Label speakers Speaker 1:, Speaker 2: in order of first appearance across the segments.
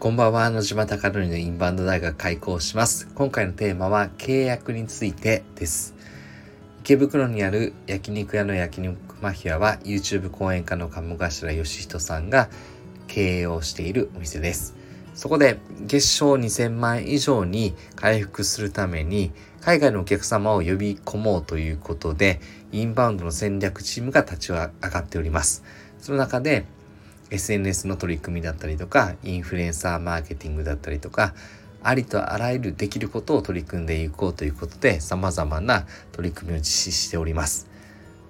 Speaker 1: こんばんは、野島貴則のインバウンド大学開校します。今回のテーマは契約についてです。池袋にある焼肉屋の焼肉マフィアは YouTube 講演家の鴨頭義人さんが経営をしているお店です。そこで月賞2000万以上に回復するために海外のお客様を呼び込もうということでインバウンドの戦略チームが立ち上がっております。その中で SNS の取り組みだったりとかインフルエンサーマーケティングだったりとかありとあらゆるできることを取り組んでいこうということで様々な取り組みを実施しております。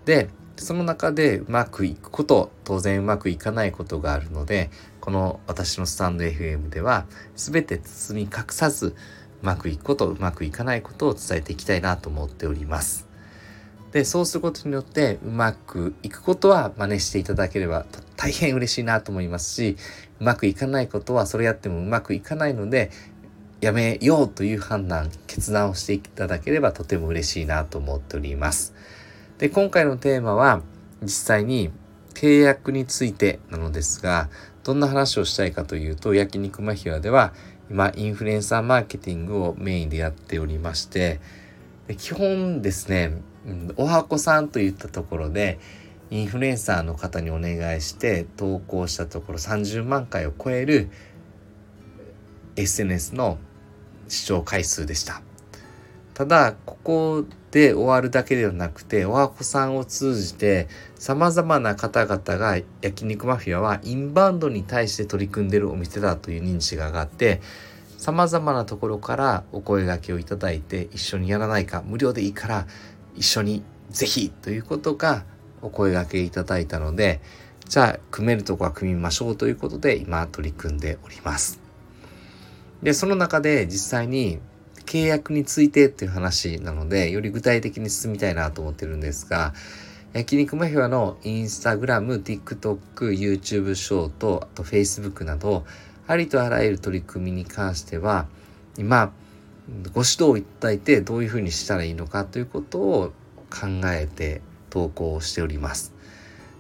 Speaker 1: でその中でうまくいくこと当然うまくいかないことがあるのでこの私のスタンド FM では全て包み隠さずうまくいくことうまくいかないことを伝えていきたいなと思っております。でそうすることによってうまくいくことは真似していただければ大変嬉しいなと思いますしうまくいかないことはそれやってもうまくいかないのでやめようという判断決断をしていただければとても嬉しいなと思っております。で今回のテーマは実際に契約についてなのですがどんな話をしたいかというと焼肉マフィアでは今インフルエンサーマーケティングをメインでやっておりまして基本ですね、おはこさんといったところでインフルエンサーの方にお願いして投稿したところ30万回を超える SNS の視聴回数でした。ただここで終わるだけではなくておはこさんを通じてさまざまな方々が焼肉マフィアはインバウンドに対して取り組んでるお店だという認知が上がってさまざまなところからお声がけをいただいて一緒にやらないか無料でいいから一緒にぜひということがお声がけいただいたので、じゃあ組めるとこは組みましょうということで今取り組んでおります。で、その中で実際に契約についてっていう話なので、より具体的に進みたいなと思ってるんですが、焼肉マフィアのインスタグラム、TikTok、YouTube ショート、あと Facebook など、ありとあらゆる取り組みに関しては、今、ご指導をいただいてどういうふうにしたらいいのかということを考えて投稿をしております。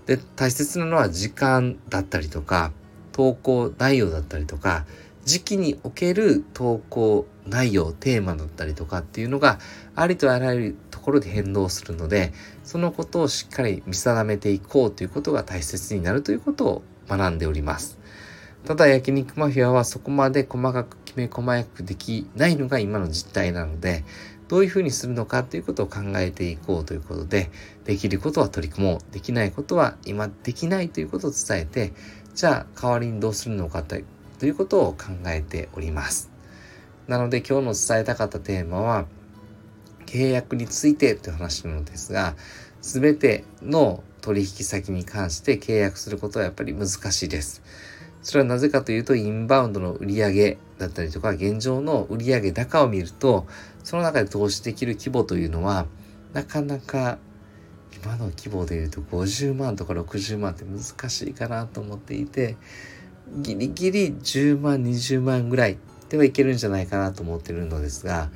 Speaker 1: で大切なのは時間だったりとか投稿内容だったりとか時期における投稿内容テーマだったりとかっていうのがありとあらゆるところで変動するのでそのことをしっかり見定めていこうということが大切になるということを学んでおります。ただ焼肉マフィアはそこまで細かくきめ細やくできないのが今の実態なのでどういうふうにするのかということを考えていこうということでできることは取り組もうできないことは今できないということを伝えてじゃあ代わりにどうするのかということを考えておりますなので今日の伝えたかったテーマは契約についてという話なのですが全ての取引先に関して契約することはやっぱり難しいです。それはなぜかというと、インバウンドの売り上げだったりとか、現状の売上高を見ると、その中で投資できる規模というのは、なかなか今の規模で言うと50万とか60万って難しいかなと思っていて、ギリギリ10万、20万ぐらいではいけるんじゃないかなと思ってるのですが、や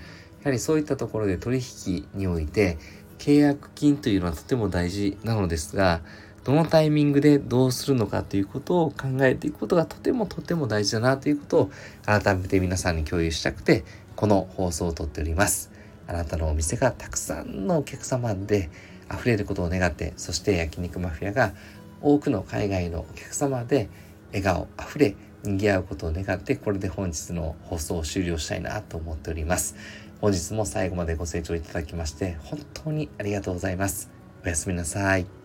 Speaker 1: はりそういったところで取引において契約金というのはとても大事なのですが、どのタイミングでどうするのかということを考えていくことがとてもとても大事だなということを改めて皆さんに共有したくてこの放送をとっております。あなたのお店がたくさんのお客様で溢れることを願ってそして焼肉マフィアが多くの海外のお客様で笑顔あふれ賑わうことを願ってこれで本日の放送を終了したいなと思っております。本日も最後までご清聴いただきまして本当にありがとうございます。おやすみなさい。